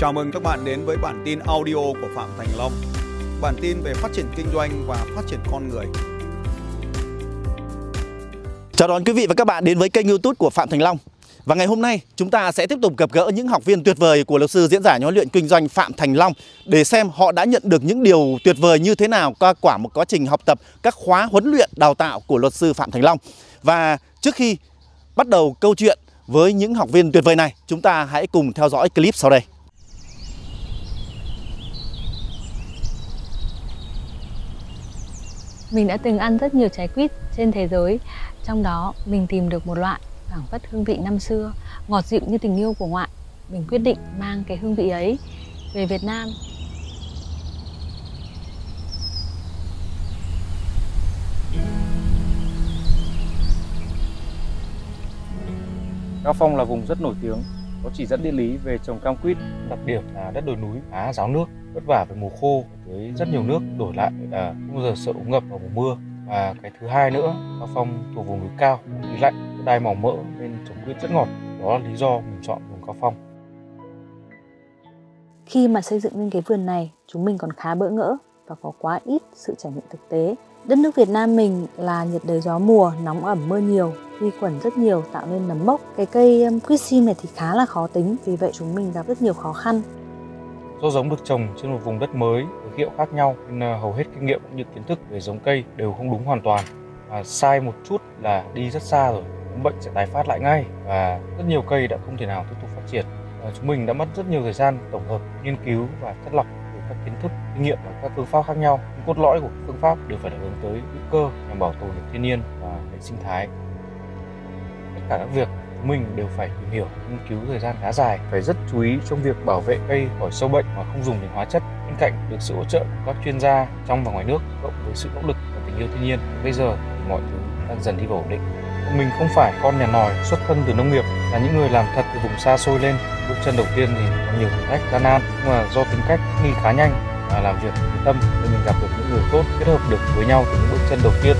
Chào mừng các bạn đến với bản tin audio của Phạm Thành Long. Bản tin về phát triển kinh doanh và phát triển con người. Chào đón quý vị và các bạn đến với kênh YouTube của Phạm Thành Long. Và ngày hôm nay chúng ta sẽ tiếp tục gặp gỡ những học viên tuyệt vời của luật sư diễn giả huấn luyện kinh doanh Phạm Thành Long để xem họ đã nhận được những điều tuyệt vời như thế nào qua quả một quá trình học tập các khóa huấn luyện đào tạo của luật sư Phạm Thành Long. Và trước khi bắt đầu câu chuyện với những học viên tuyệt vời này, chúng ta hãy cùng theo dõi clip sau đây. Mình đã từng ăn rất nhiều trái quýt trên thế giới. Trong đó mình tìm được một loại phảng phất hương vị năm xưa Ngọt dịu như tình yêu của ngoại. Mình quyết định mang cái hương vị ấy về Việt Nam. Cao Phong là vùng rất nổi tiếng, có chỉ dẫn địa lý về trồng cam quýt, đặc điểm là đất đồi núi, khá ráo nước, vất vả về mùa khô với rất nhiều nước đổi lại là không bao giờ sợ úng ngập vào mùa mưa. Và cái thứ hai nữa, Cao Phong thuộc vùng núi cao, khí lạnh, đai mỏng mỡ nên trồng quýt rất ngọt. Đó là lý do mình chọn vùng Cao Phong. Khi mà xây dựng nên cái vườn này, chúng mình còn khá bỡ ngỡ và có quá ít sự trải nghiệm thực tế. Đất nước Việt Nam mình là nhiệt đới gió mùa, nóng ẩm mưa nhiều, vi khuẩn rất nhiều tạo nên nấm mốc. Cái cây um, quýt sim này thì khá là khó tính, vì vậy chúng mình gặp rất nhiều khó khăn. Do giống được trồng trên một vùng đất mới với hiệu khác nhau nên à, hầu hết kinh nghiệm cũng như kiến thức về giống cây đều không đúng hoàn toàn. Và sai một chút là đi rất xa rồi, bệnh sẽ tái phát lại ngay và rất nhiều cây đã không thể nào tiếp tục phát triển. Và chúng mình đã mất rất nhiều thời gian tổng hợp, nghiên cứu và chất lọc từ các kiến thức, kinh nghiệm và các phương pháp khác nhau. Nhưng cốt lõi của phương pháp đều phải là hướng tới hữu cơ nhằm bảo tồn được thiên nhiên và hệ sinh thái tất cả các việc mình đều phải tìm hiểu, nghiên cứu thời gian khá dài. Phải rất chú ý trong việc bảo vệ cây khỏi sâu bệnh mà không dùng đến hóa chất. Bên cạnh được sự hỗ trợ của các chuyên gia trong và ngoài nước, cộng với sự nỗ lực và tình yêu thiên nhiên, bây giờ thì mọi thứ đang dần đi vào ổn định. Mình không phải con nhà nòi xuất thân từ nông nghiệp, là những người làm thật từ vùng xa xôi lên. Bước chân đầu tiên thì có nhiều thử thách gian nan, nhưng mà do tính cách nghi khá nhanh và làm việc với tâm nên mình gặp được những người tốt, kết hợp được với nhau từ những bước chân đầu tiên.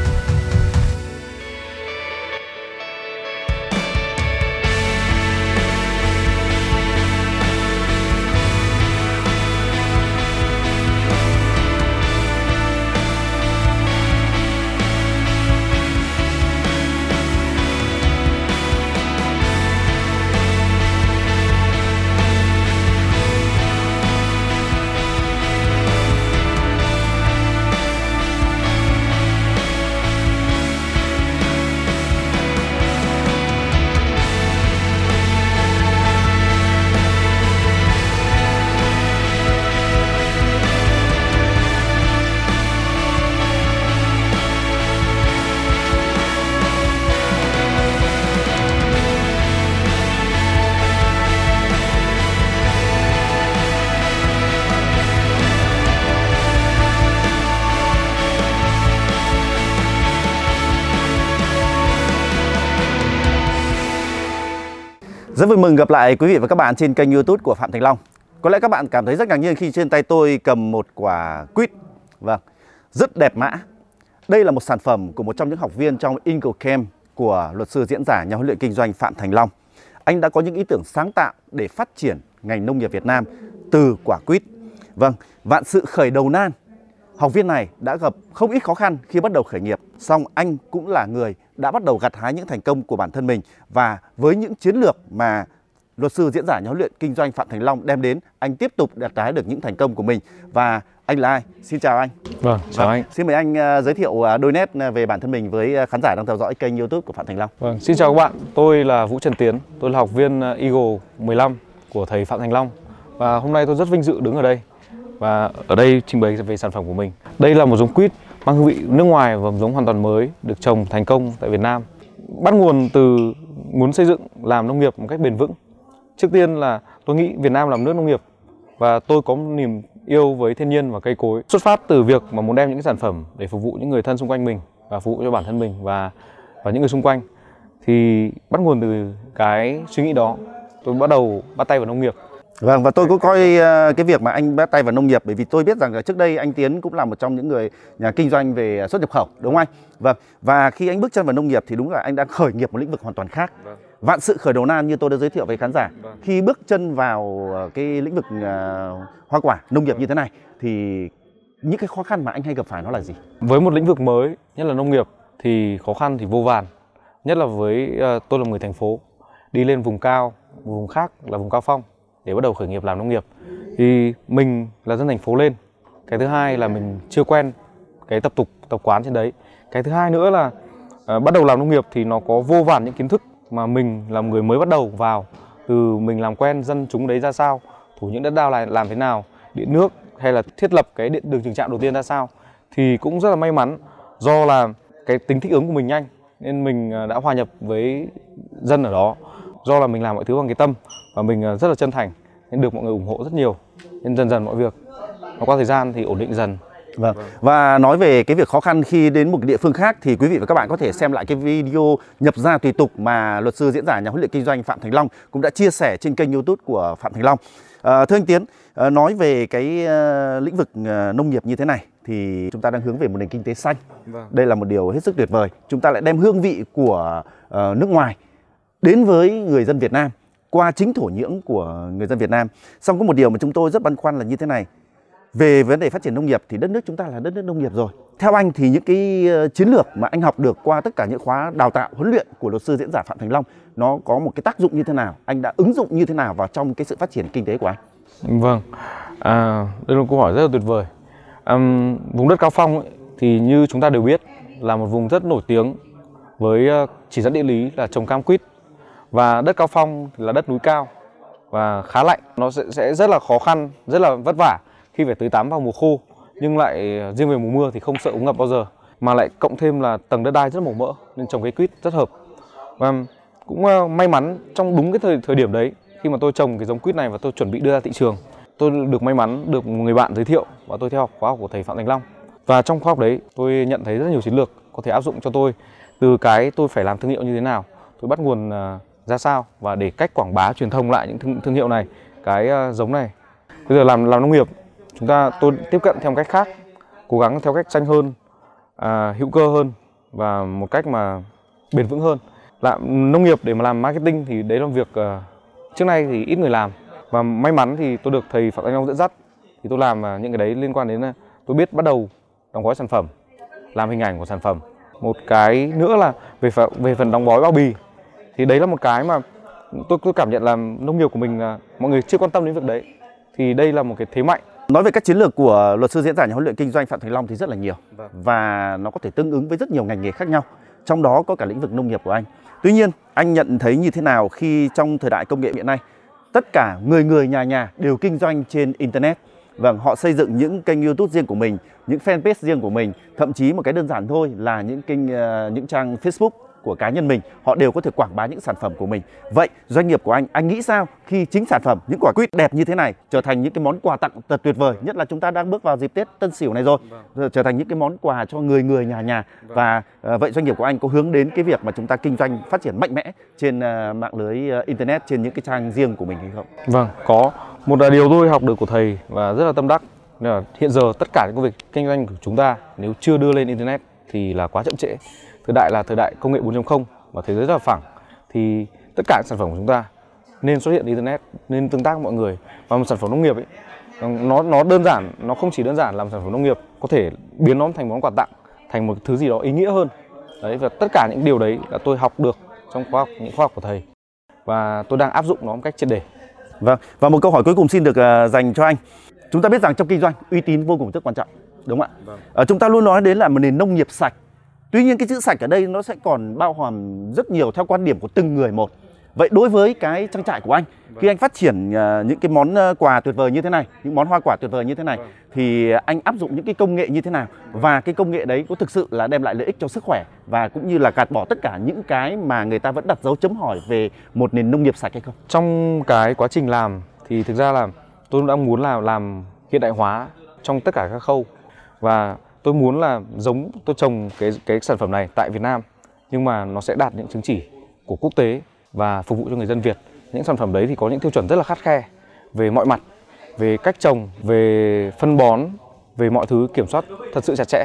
Rất vui mừng gặp lại quý vị và các bạn trên kênh YouTube của Phạm Thành Long. Có lẽ các bạn cảm thấy rất ngạc nhiên khi trên tay tôi cầm một quả quýt. Vâng, rất đẹp mã. Đây là một sản phẩm của một trong những học viên trong Eagle Camp của luật sư diễn giả nhà huấn luyện kinh doanh Phạm Thành Long. Anh đã có những ý tưởng sáng tạo để phát triển ngành nông nghiệp Việt Nam từ quả quýt. Vâng, vạn sự khởi đầu nan. Học viên này đã gặp không ít khó khăn khi bắt đầu khởi nghiệp, song anh cũng là người đã bắt đầu gặt hái những thành công của bản thân mình và với những chiến lược mà luật sư diễn giả huấn luyện kinh doanh Phạm Thành Long đem đến, anh tiếp tục đạt hái được những thành công của mình và anh là ai? Xin chào anh. Vâng, chào vâng. anh. Xin mời anh uh, giới thiệu uh, đôi nét về bản thân mình với khán giả đang theo dõi kênh YouTube của Phạm Thành Long. Vâng, xin chào các bạn. Tôi là Vũ Trần Tiến, tôi là học viên Eagle 15 của thầy Phạm Thành Long. Và hôm nay tôi rất vinh dự đứng ở đây và ở đây trình bày về sản phẩm của mình. Đây là một giống quýt mang hương vị nước ngoài và giống hoàn toàn mới, được trồng thành công tại Việt Nam. Bắt nguồn từ muốn xây dựng, làm nông nghiệp một cách bền vững. Trước tiên là tôi nghĩ Việt Nam làm nước nông nghiệp và tôi có niềm yêu với thiên nhiên và cây cối. Xuất phát từ việc mà muốn đem những cái sản phẩm để phục vụ những người thân xung quanh mình và phục vụ cho bản thân mình và và những người xung quanh thì bắt nguồn từ cái suy nghĩ đó, tôi bắt đầu bắt tay vào nông nghiệp Vâng và tôi cũng coi ờ, cái việc mà anh bắt tay vào nông nghiệp bởi vì tôi biết rằng trước đây anh Tiến cũng là một trong những người nhà kinh doanh về xuất nhập khẩu đúng không anh? Vâng và khi anh bước chân vào nông nghiệp thì đúng là anh đang khởi nghiệp một lĩnh vực hoàn toàn khác. Vâng. vạn sự khởi đầu nan như tôi đã giới thiệu với khán giả Vâng. khi bước chân vào ờ, cái lĩnh vực ờ, hoa quả nông nghiệp như thế này thì những cái khó khăn mà anh hay gặp phải nó là gì Với một lĩnh vực mới, nhất là nông nghiệp thì khó khăn thì vô vàn. Nhất là với ờ, tôi là người thành phố, đi lên vùng cao, vùng khác là vùng cao phong để bắt đầu khởi nghiệp làm nông nghiệp. Thì mình là dân thành phố lên. Cái thứ hai là mình chưa quen cái tập tục tập quán trên đấy. Cái thứ hai nữa là à, bắt đầu làm nông nghiệp thì nó có vô vàn những kiến thức mà mình là người mới bắt đầu vào từ mình làm quen dân chúng đấy ra sao, thủ những đất đai là làm thế nào, điện nước hay là thiết lập cái điện đường trường trạm đầu tiên ra sao thì cũng rất là may mắn do là cái tính thích ứng của mình nhanh nên mình à, đã hòa nhập với dân ở đó do là mình làm mọi thứ bằng cái tâm và mình à, rất là chân thành nên được mọi người ủng hộ rất nhiều nên dần dần mọi việc và qua thời gian thì ổn định dần Vâng. Và nói về cái việc khó khăn khi đến một địa phương khác thì quý vị và các bạn có thể xem lại cái video nhập ra tùy tục mà luật sư diễn giả nhà huấn luyện kinh doanh Phạm Thành Long cũng đã chia sẻ trên kênh YouTube của Phạm Thành Long. À, thưa anh Tiến, à, nói về cái à, lĩnh vực à, nông nghiệp như thế này thì chúng ta đang hướng về một nền kinh tế xanh. Vâng. Đây là một điều hết sức tuyệt vời. Chúng ta lại đem hương vị của ờ, nước ngoài đến với người dân Việt Nam qua chính thổ nhưỡng của người dân Việt Nam. Xong có một điều mà chúng tôi rất băn khoăn là như thế này. Về vấn đề phát triển nông nghiệp thì đất nước chúng ta là đất nước nông nghiệp rồi. Theo anh thì những cái ờ, chiến lược mà anh học được qua tất cả những khóa đào tạo huấn luyện của luật sư diễn giả Phạm Thành Long nó có một cái tác dụng như thế nào? Anh đã ứng dụng như thế nào vào trong cái sự phát triển kinh tế của anh? Vâng, à, đây là một câu hỏi rất là tuyệt vời. À, vùng đất Cao Phong ấy, thì như chúng ta đều biết là một vùng rất nổi tiếng với ờ, chỉ dẫn địa lý là trồng cam quýt và đất Cao Phong thì là đất núi cao và khá lạnh. Nó sẽ, sẽ rất là khó khăn, rất là vất vả khi phải tưới tắm vào mùa khô nhưng lại ờ, riêng về mùa mưa thì không sợ úng ngập bao giờ mà lại cộng thêm là tầng đất đai rất màu mỡ nên trồng cây quýt rất hợp và cũng ờ, may mắn trong đúng cái thời thời điểm đấy khi mà tôi trồng cái giống quýt này và tôi chuẩn bị đưa ra thị trường tôi được may mắn được một người bạn giới thiệu và tôi theo học khóa học của thầy Phạm Thành Long và trong khóa học đấy tôi nhận thấy rất nhiều chiến lược có thể áp dụng cho tôi từ cái tôi phải làm thương hiệu như thế nào tôi bắt nguồn ờ, ra sao và để cách quảng bá truyền thông lại những thương, thương hiệu này cái ờ, giống này. Bây giờ làm làm nông nghiệp chúng ta tôi tiếp cận theo một cách khác cố gắng theo cách xanh hơn à, hữu cơ hơn và một cách mà bền vững hơn. Làm nông nghiệp để mà làm marketing thì đấy là một việc uh, trước nay thì ít người làm. Và may mắn thì tôi được thầy Phạm thanh Long dẫn dắt thì tôi làm ờ, những cái đấy liên quan đến tôi biết bắt đầu đóng gói sản phẩm làm hình ảnh của sản phẩm. Một cái nữa là về phần, về phần đóng gói bao bì thì đấy là một cái mà tôi tôi cảm nhận là nông nghiệp của mình là mọi người chưa quan tâm đến việc đấy thì đây là một cái thế mạnh Nói về các chiến lược của luật sư diễn giả nhà huấn luyện kinh doanh Phạm Thành Long thì rất là nhiều Vâng. và nó có thể tương ứng với rất nhiều ngành nghề khác nhau. Trong đó có cả lĩnh vực nông nghiệp của anh. Tuy nhiên, anh nhận thấy như thế nào khi trong thời đại công nghệ hiện nay, tất cả người người nhà nhà đều kinh doanh trên internet. Vâng, họ xây dựng những kênh YouTube riêng của mình, những fanpage riêng của mình, thậm chí một cái đơn giản thôi là những kênh ờ, những trang Facebook của cá nhân mình, họ đều có thể quảng bá những sản phẩm của mình. Vậy doanh nghiệp của anh, anh nghĩ sao khi chính sản phẩm những quả quýt đẹp như thế này trở thành những cái món quà tặng thật tuyệt vời, nhất là chúng ta đang bước vào dịp Tết Tân Sửu này rồi, rồi trở thành những cái món quà cho người người nhà nhà. Và ờ, vậy doanh nghiệp của anh có hướng đến cái việc mà chúng ta kinh doanh phát triển mạnh mẽ trên ờ, mạng lưới ờ, internet trên những cái trang riêng của mình hay không? Vâng, có một là điều tôi học được của thầy và rất là tâm đắc là hiện giờ tất cả những công việc kinh doanh của chúng ta nếu chưa đưa lên internet thì là quá chậm trễ. Thời đại là thời đại công nghệ 4.0 và thế giới rất là phẳng thì tất cả sản phẩm của chúng ta nên xuất hiện internet, nên tương tác với mọi người và một sản phẩm nông nghiệp ấy nó nó đơn giản, nó không chỉ đơn giản làm sản phẩm nông nghiệp, có thể biến nó thành món quà tặng, thành một thứ gì đó ý nghĩa hơn. Đấy và tất cả những điều đấy là tôi học được trong khóa học những khóa học của thầy và tôi đang áp dụng nó một cách triệt để. Vâng, và một câu hỏi cuối cùng xin được ờ, dành cho anh. Chúng ta biết rằng trong kinh doanh uy tín vô cùng rất quan trọng, đúng không ạ? Vâng. Ờ, chúng ta luôn nói đến là một nền nông nghiệp sạch. Tuy nhiên cái chữ sạch ở đây nó sẽ còn bao hàm rất nhiều theo quan điểm của từng người một. Vậy đối với cái trang trại của anh, khi anh phát triển ờ, những cái món ờ, quà tuyệt vời như thế này, những món hoa quả tuyệt vời như thế này, Vâng. thì anh áp dụng những cái công nghệ như thế nào và cái công nghệ đấy có thực sự là đem lại lợi ích cho sức khỏe và cũng như là gạt bỏ tất cả những cái mà người ta vẫn đặt dấu chấm hỏi về một nền nông nghiệp sạch hay không? trong cái quá trình làm thì thực ra là tôi đang muốn là làm hiện đại hóa trong tất cả các khâu và tôi muốn là giống, tôi trồng cái cái sản phẩm này tại Việt Nam, nhưng mà nó sẽ đạt những chứng chỉ của quốc tế và phục vụ cho người dân Việt. Những sản phẩm đấy thì có những tiêu chuẩn rất là khắt khe về mọi mặt, về cách trồng, về phân bón, về mọi thứ kiểm soát thật sự chặt chẽ.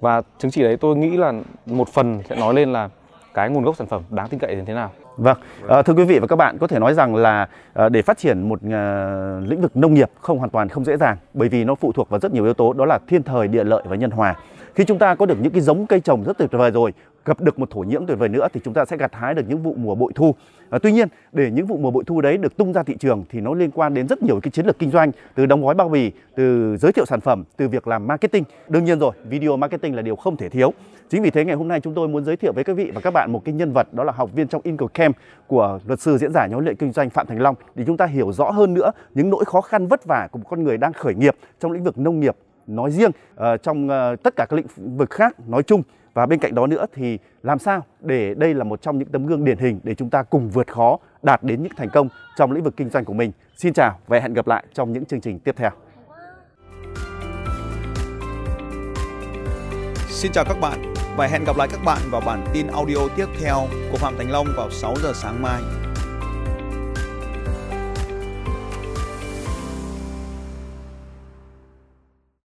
Và chứng chỉ đấy tôi nghĩ là một phần sẽ nói lên là cái nguồn gốc sản phẩm đáng tin cậy đến thế nào. Vâng, à, thưa quý vị và các bạn, có thể nói rằng là à, để phát triển một à, lĩnh vực nông nghiệp không hoàn toàn không dễ dàng bởi vì nó phụ thuộc vào rất nhiều yếu tố đó là thiên thời, địa lợi và nhân hòa. Khi chúng ta có được những cái giống cây trồng rất tuyệt vời rồi, gặp được một thổ nhưỡng tuyệt vời nữa thì chúng ta sẽ gặt hái được những vụ mùa bội thu. À, tuy nhiên, để những vụ mùa bội thu đấy được tung ra thị trường thì nó liên quan đến rất nhiều cái chiến lược kinh doanh từ đóng gói bao bì, từ giới thiệu sản phẩm, từ việc làm marketing. Đương nhiên rồi, video marketing là điều không thể thiếu. Chính vì thế ngày hôm nay chúng tôi muốn giới thiệu với các vị và các bạn một cái nhân vật đó là học viên trong Income Camp của luật sư diễn giả nhóm luyện kinh doanh Phạm Thành Long để chúng ta hiểu rõ hơn nữa những nỗi khó khăn vất vả của một con người đang khởi nghiệp trong lĩnh vực nông nghiệp nói riêng uh, trong uh, tất cả các lĩnh vực khác nói chung và bên cạnh đó nữa thì làm sao để đây là một trong những tấm gương điển hình để chúng ta cùng vượt khó, đạt đến những thành công trong lĩnh vực kinh doanh của mình. Xin chào và hẹn gặp lại trong những chương trình tiếp theo. Xin chào các bạn và hẹn gặp lại các bạn vào bản tin audio tiếp theo của Phạm Thành Long vào 6 giờ sáng mai.